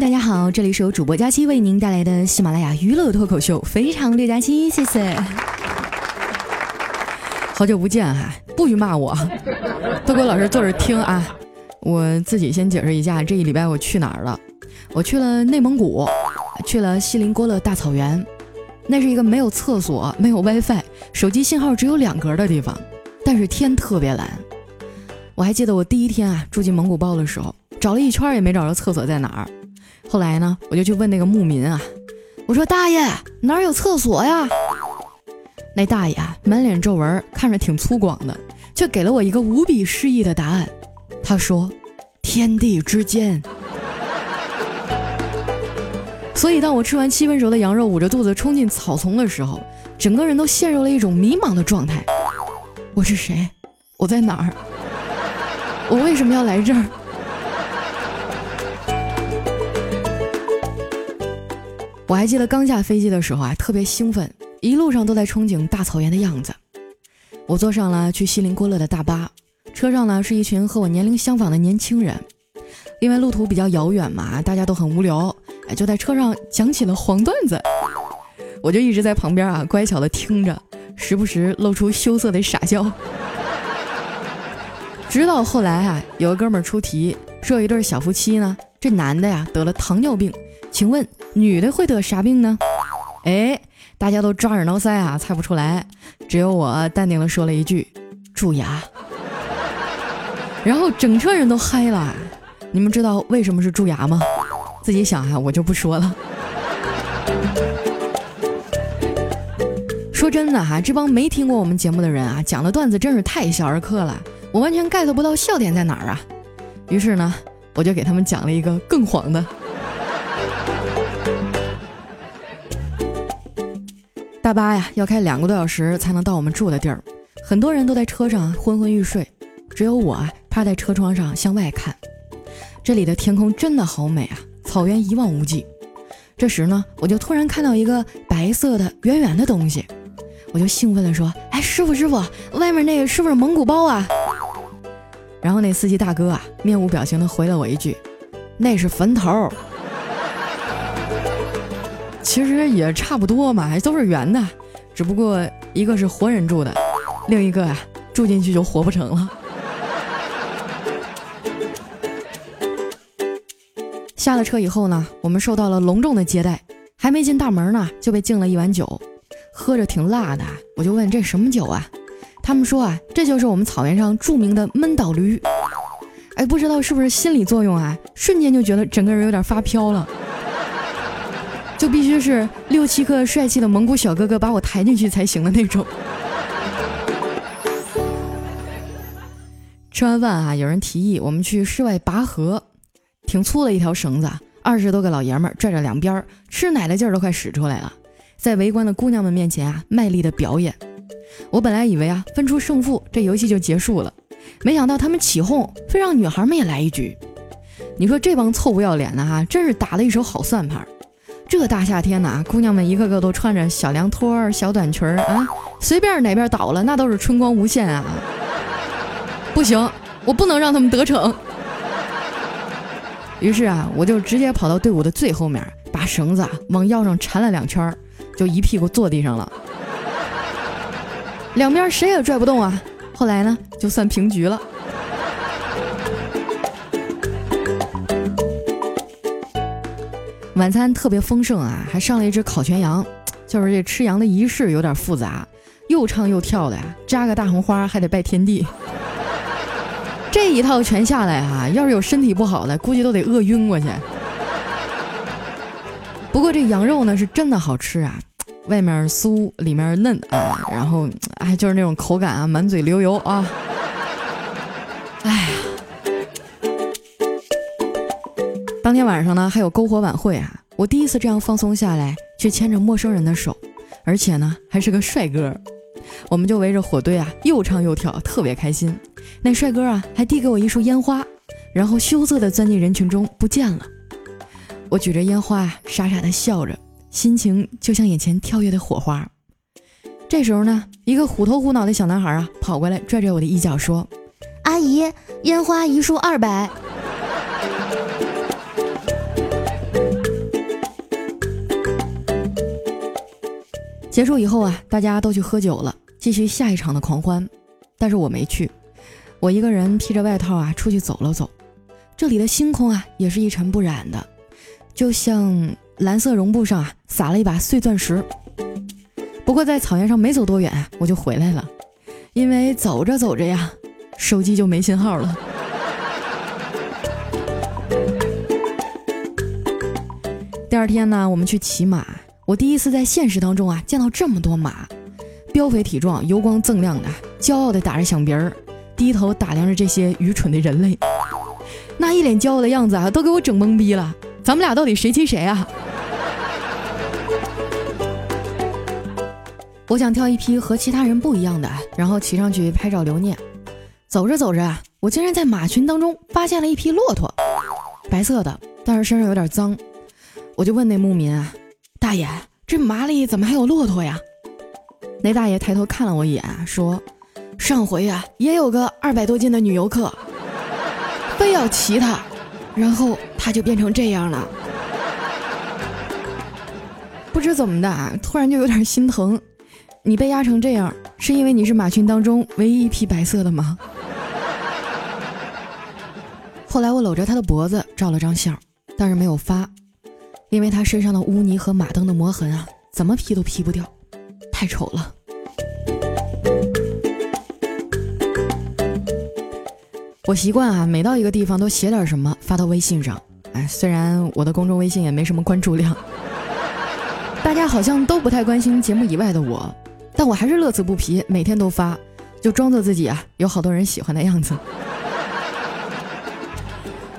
大家好，这里是由主播佳期为您带来的喜马拉雅娱乐脱口秀，非常六加七，谢谢。好久不见哈，不许骂我，都给我老师坐着听啊。我自己先解释一下，这一礼拜我去哪儿了？我去了内蒙古，去了锡林郭勒大草原。那是一个没有厕所、没有 WiFi、手机信号只有两格的地方，但是天特别蓝。我还记得我第一天啊住进蒙古包的时候，找了一圈也没找着厕所在哪儿。后来呢，我就去问那个牧民啊，我说：“大爷，哪儿有厕所呀？”那大爷啊，满脸皱纹，看着挺粗犷的，却给了我一个无比诗意的答案。他说：“天地之间。”所以，当我吃完七分熟的羊肉，捂着肚子冲进草丛的时候，整个人都陷入了一种迷茫的状态。我是谁？我在哪儿？我为什么要来这儿？我还记得刚下飞机的时候啊，特别兴奋，一路上都在憧憬大草原的样子。我坐上了去锡林郭勒的大巴，车上呢是一群和我年龄相仿的年轻人。因为路途比较遥远嘛，大家都很无聊，哎，就在车上讲起了黄段子。我就一直在旁边啊，乖巧的听着，时不时露出羞涩的傻笑。直到后来啊，有个哥们出题，说有一对小夫妻呢，这男的呀得了糖尿病。请问女的会得啥病呢？哎，大家都抓耳挠腮啊，猜不出来。只有我淡定的说了一句：蛀牙。然后整车人都嗨了。你们知道为什么是蛀牙吗？自己想啊，我就不说了。说真的哈，这帮没听过我们节目的人啊，讲的段子真是太小儿科了，我完全 get 不到笑点在哪儿啊。于是呢，我就给他们讲了一个更黄的。大巴呀，要开两个多小时才能到我们住的地儿，很多人都在车上昏昏欲睡，只有我趴在车窗上向外看。这里的天空真的好美啊，草原一望无际。这时呢，我就突然看到一个白色的圆圆的东西，我就兴奋地说：“哎，师傅师傅，外面那个是不是蒙古包啊？”然后那司机大哥啊，面无表情地回了我一句：“那是坟头。”其实也差不多嘛，还都是圆的，只不过一个是活人住的，另一个啊住进去就活不成了。下了车以后呢，我们受到了隆重的接待，还没进大门呢，就被敬了一碗酒，喝着挺辣的，我就问这什么酒啊？他们说啊，这就是我们草原上著名的闷倒驴。哎，不知道是不是心理作用啊，瞬间就觉得整个人有点发飘了。就必须是六七个帅气的蒙古小哥哥把我抬进去才行的那种。吃完饭啊，有人提议我们去室外拔河，挺粗的一条绳子，二十多个老爷们拽着两边，吃奶的劲儿都快使出来了，在围观的姑娘们面前啊，卖力的表演。我本来以为啊，分出胜负，这游戏就结束了，没想到他们起哄，非让女孩们也来一局。你说这帮臭不要脸的哈，真是打了一手好算盘。这大夏天的，姑娘们一个个都穿着小凉拖、小短裙儿啊，随便哪边倒了，那都是春光无限啊！不行，我不能让他们得逞。于是啊，我就直接跑到队伍的最后面，把绳子啊往腰上缠了两圈，就一屁股坐地上了。两边谁也拽不动啊！后来呢，就算平局了。晚餐特别丰盛啊，还上了一只烤全羊，就是这吃羊的仪式有点复杂，又唱又跳的呀，扎个大红花还得拜天地，这一套全下来哈，要是有身体不好的，估计都得饿晕过去。不过这羊肉呢是真的好吃啊，外面酥，里面嫩啊，然后哎就是那种口感啊，满嘴流油啊。今天晚上呢，还有篝火晚会啊！我第一次这样放松下来，去牵着陌生人的手，而且呢，还是个帅哥。我们就围着火堆啊，又唱又跳，特别开心。那帅哥啊，还递给我一束烟花，然后羞涩地钻进人群中不见了。我举着烟花啊，傻傻地笑着，心情就像眼前跳跃的火花。这时候呢，一个虎头虎脑的小男孩啊，跑过来拽着我的衣角说：“阿姨，烟花一束二百。”结束以后啊，大家都去喝酒了，继续下一场的狂欢。但是我没去，我一个人披着外套啊出去走了走。这里的星空啊也是一尘不染的，就像蓝色绒布上啊撒了一把碎钻石。不过在草原上没走多远，我就回来了，因为走着走着呀，手机就没信号了。第二天呢，我们去骑马。我第一次在现实当中啊见到这么多马，膘肥体壮、油光锃亮的，骄傲地打着响鼻儿，低头打量着这些愚蠢的人类，那一脸骄傲的样子啊，都给我整懵逼了。咱们俩到底谁骑谁啊？我想挑一匹和其他人不一样的，然后骑上去拍照留念。走着走着，我竟然在马群当中发现了一匹骆驼，白色的，但是身上有点脏。我就问那牧民啊。大爷，这马里怎么还有骆驼呀？那大爷抬头看了我一眼，说：“上回呀，也有个二百多斤的女游客，非要骑它，然后它就变成这样了。不知怎么的啊，突然就有点心疼。你被压成这样，是因为你是马群当中唯一一匹白色的吗？”后来我搂着他的脖子照了张相，但是没有发。因为他身上的污泥和马灯的磨痕啊，怎么 P 都 P 不掉，太丑了。我习惯啊，每到一个地方都写点什么发到微信上。哎，虽然我的公众微信也没什么关注量，大家好像都不太关心节目以外的我，但我还是乐此不疲，每天都发，就装作自己啊有好多人喜欢的样子。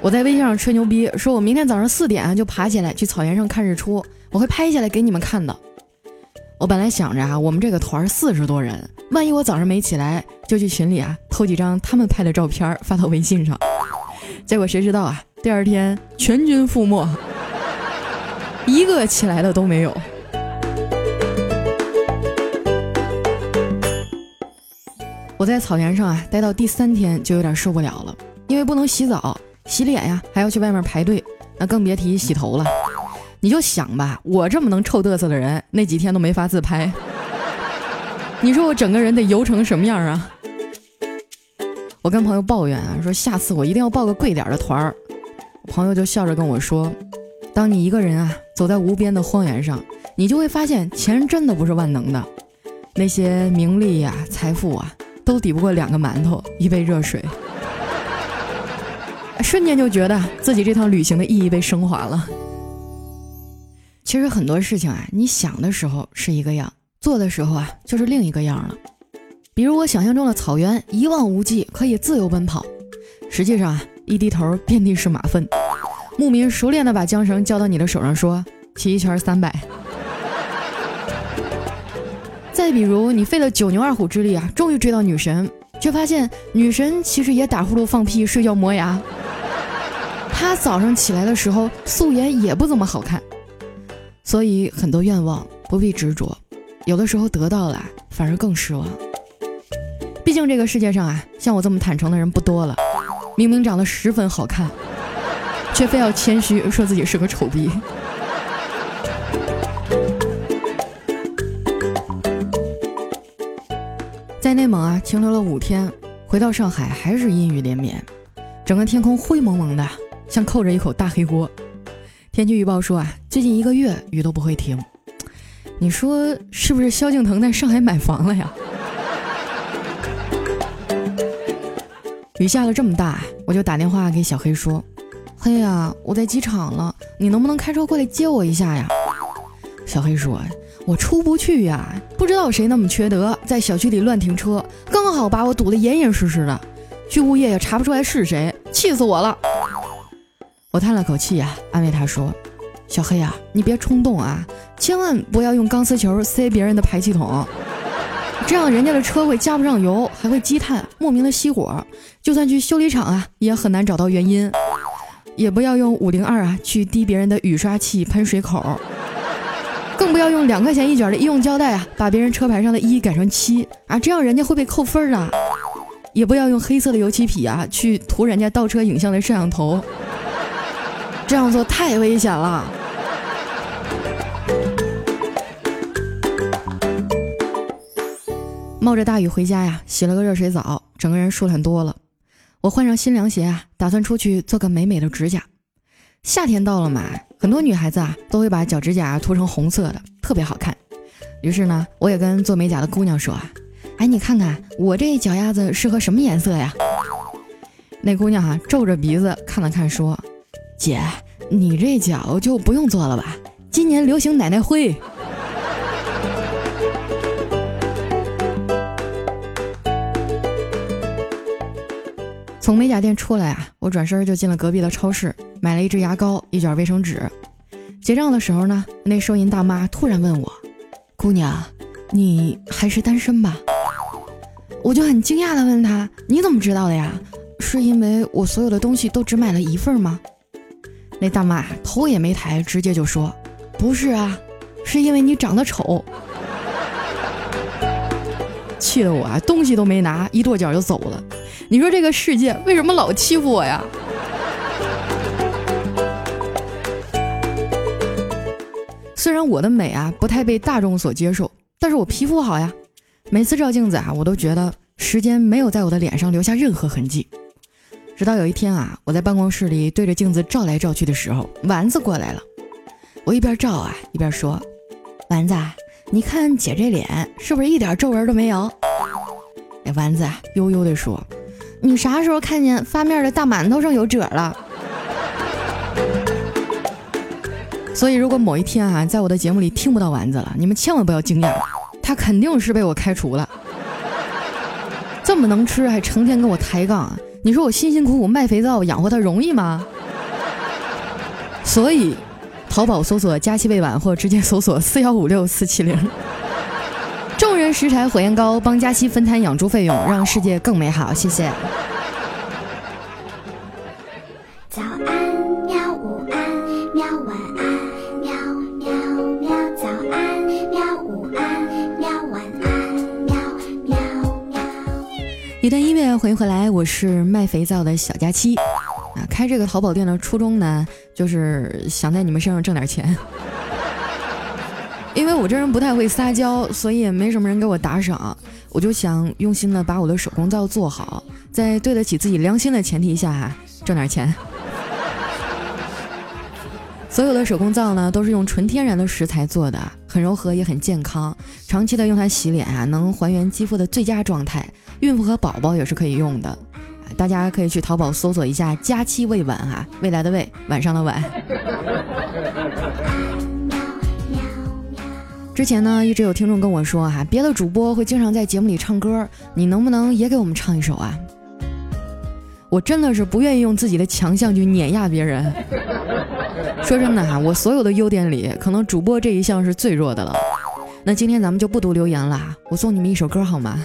我在微信上吹牛逼，说我明天早上四点就爬起来去草原上看日出，我会拍下来给你们看的。我本来想着啊，我们这个团四十多人，万一我早上没起来，就去群里啊偷几张他们拍的照片发到微信上。结果谁知道啊，第二天全军覆没，一个起来的都没有。我在草原上啊待到第三天就有点受不了了，因为不能洗澡。洗脸呀，还要去外面排队，那更别提洗头了。你就想吧，我这么能臭嘚瑟的人，那几天都没法自拍。你说我整个人得油成什么样啊？我跟朋友抱怨啊，说下次我一定要报个贵点的团儿。朋友就笑着跟我说：“当你一个人啊走在无边的荒原上，你就会发现钱真的不是万能的，那些名利呀、财富啊，都抵不过两个馒头、一杯热水。”瞬间就觉得自己这趟旅行的意义被升华了。其实很多事情啊，你想的时候是一个样，做的时候啊就是另一个样了。比如我想象中的草原一望无际，可以自由奔跑，实际上啊一低头遍地是马粪。牧民熟练的把缰绳交到你的手上，说骑一圈三百。再比如你费了九牛二虎之力啊，终于追到女神，却发现女神其实也打呼噜、放屁、睡觉、磨牙。他早上起来的时候素颜也不怎么好看，所以很多愿望不必执着，有的时候得到了反而更失望。毕竟这个世界上啊，像我这么坦诚的人不多了。明明长得十分好看，却非要谦虚说自己是个丑逼。在内蒙啊停留了五天，回到上海还是阴雨连绵，整个天空灰蒙蒙的。像扣着一口大黑锅。天气预报说啊，最近一个月雨都不会停。你说是不是萧敬腾在上海买房了呀？雨下了这么大，我就打电话给小黑说：“黑呀，我在机场了，你能不能开车过来接我一下呀？”小黑说：“我出不去呀，不知道谁那么缺德，在小区里乱停车，刚好把我堵得严严实实的，去物业也查不出来是谁，气死我了。”我叹了口气呀，安慰他说：“小黑呀，你别冲动啊，千万不要用钢丝球塞别人的排气筒，这样人家的车会加不上油，还会积碳，莫名的熄火。就算去修理厂啊，也很难找到原因。也不要用五零二啊去滴别人的雨刷器喷水口，更不要用两块钱一卷的医用胶带啊把别人车牌上的一改成七啊，这样人家会被扣分的。也不要用黑色的油漆笔啊去涂人家倒车影像的摄像头。”这样做太危险了。冒着大雨回家呀，洗了个热水澡，整个人舒坦多了。我换上新凉鞋啊，打算出去做个美美的指甲。夏天到了嘛，很多女孩子啊都会把脚指甲涂成红色的，特别好看。于是呢，我也跟做美甲的姑娘说啊，哎，你看看我这脚丫子适合什么颜色呀？那姑娘哈皱着鼻子看了看，说：“姐，你这脚就不用做了吧，今年流行奶奶灰。”从美甲店出来啊，我转身就进了隔壁的超市，买了一支牙膏、一卷卫生纸。结账的时候呢，那收银大妈突然问我：“姑娘，你还是单身吧？”我就很惊讶的问她：“你怎么知道的呀？是因为我所有的东西都只买了一份吗？”那大妈头也没抬，直接就说：“不是啊，是因为你长得丑。”气得我啊，东西都没拿，一跺脚就走了。你说这个世界为什么老欺负我呀？虽然我的美啊不太被大众所接受，但是我皮肤好呀。每次照镜子啊，我都觉得时间没有在我的脸上留下任何痕迹。直到有一天啊，我在办公室里对着镜子照来照去的时候，丸子过来了。我一边照啊一边说：“丸子，你看姐这脸是不是一点皱纹都没有？”哎，丸子啊悠悠地说。你啥时候看见发面的大馒头上有褶了？所以，如果某一天啊，在我的节目里听不到丸子了，你们千万不要惊讶，他肯定是被我开除了。这么能吃，还成天跟我抬杠，啊你说我辛辛苦苦卖肥皂养活他容易吗？所以，淘宝搜索“佳期未晚”或直接搜索“四幺五六四七零”。众人拾柴火焰高，帮佳期分摊养猪费用，让世界更美好。谢谢。欢迎回来，我是卖肥皂的小佳期。啊，开这个淘宝店的初衷呢，就是想在你们身上挣点钱。因为我这人不太会撒娇，所以也没什么人给我打赏，我就想用心的把我的手工皂做好，在对得起自己良心的前提下，挣点钱。所有的手工皂呢，都是用纯天然的食材做的，很柔和也很健康，长期的用它洗脸啊，能还原肌肤的最佳状态，孕妇和宝宝也是可以用的。大家可以去淘宝搜索一下“佳期未晚”啊，未来的未，晚上的晚。之前呢，一直有听众跟我说哈，别的主播会经常在节目里唱歌，你能不能也给我们唱一首啊？我真的是不愿意用自己的强项去碾压别人。说真的哈，我所有的优点里，可能主播这一项是最弱的了。那今天咱们就不读留言了，我送你们一首歌好吗？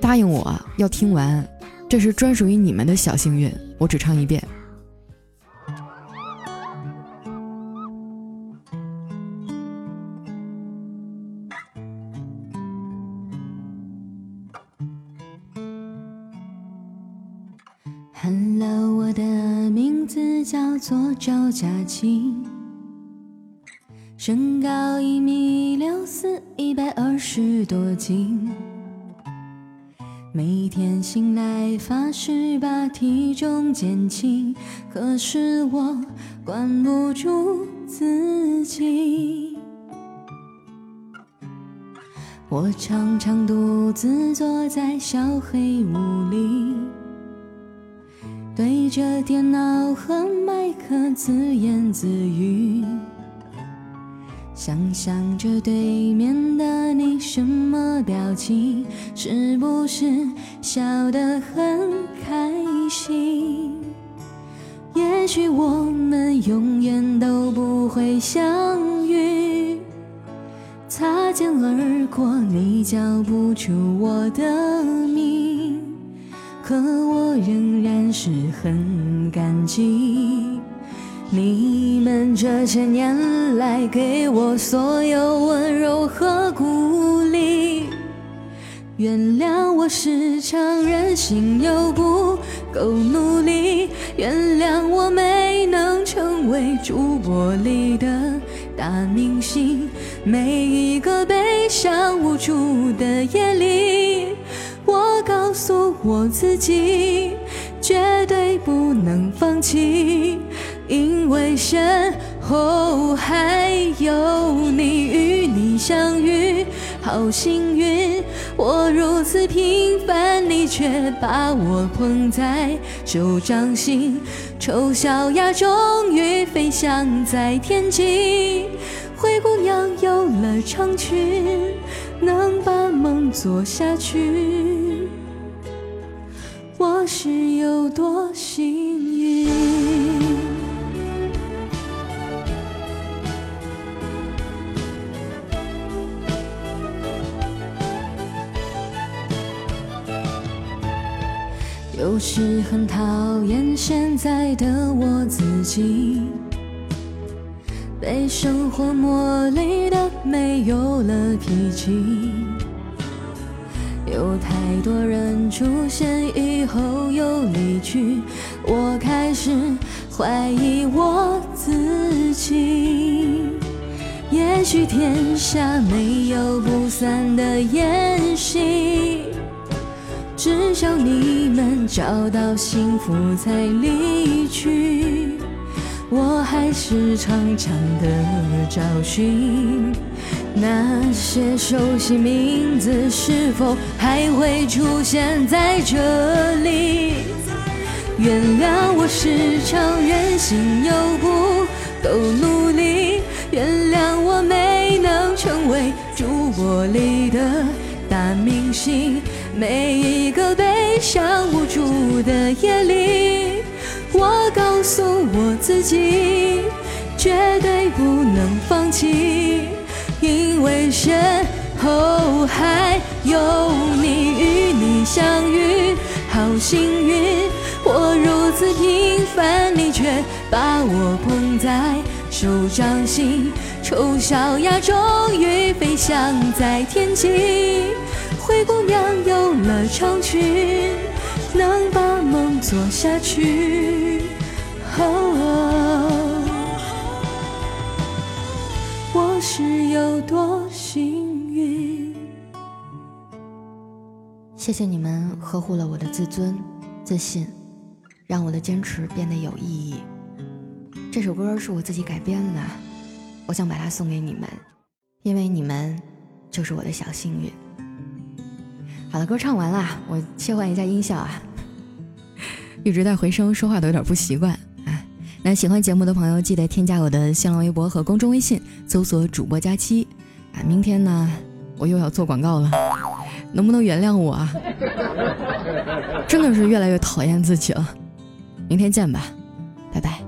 答应我要听完，这是专属于你们的小幸运，我只唱一遍。做赵佳琪，身高一米六四，一百二十多斤。每天醒来发誓把体重减轻，可是我管不住自己。我常常独自坐在小黑屋里。对着电脑和麦克自言自语，想象着对面的你什么表情，是不是笑得很开心？也许我们永远都不会相遇，擦肩而过，你叫不出我的名。可我仍然是很感激你们这些年来给我所有温柔和鼓励。原谅我时常任性又不够努力，原谅我没能成为主播里的大明星。每一个悲伤无助的夜里，告诉我自己，绝对不能放弃，因为身后还有你，与你相遇，好幸运。我如此平凡，你却把我捧在手掌心。丑小鸭终于飞翔在天际。灰姑娘有了长裙，能把梦做下去。是有多幸运？有时很讨厌现在的我自己。被生活磨砺的没有了脾气，有太多人出现以后又离去，我开始怀疑我自己。也许天下没有不散的宴席，至少你们找到幸福才离去。我还是常常的找寻那些熟悉名字，是否还会出现在这里？原谅我时常任性又不够努力，原谅我没能成为主播里的大明星。每一个悲伤无助的夜里。我告诉我自己，绝对不能放弃，因为身后还有你，与你相遇，好幸运。我如此平凡，你却把我捧在手掌心。丑小鸭终于飞翔在天际，灰姑娘有了长裙。能把梦做下去，是有多幸运？谢谢你们呵护了我的自尊、自信，让我的坚持变得有意义。这首歌是我自己改编的，我想把它送给你们，因为你们就是我的小幸运。好了，歌唱完了，我切换一下音效啊。一直在回声，说话都有点不习惯啊。那喜欢节目的朋友，记得添加我的新浪微博和公众微信，搜索“主播佳期”。啊，明天呢，我又要做广告了，能不能原谅我啊？真的是越来越讨厌自己了。明天见吧，拜拜。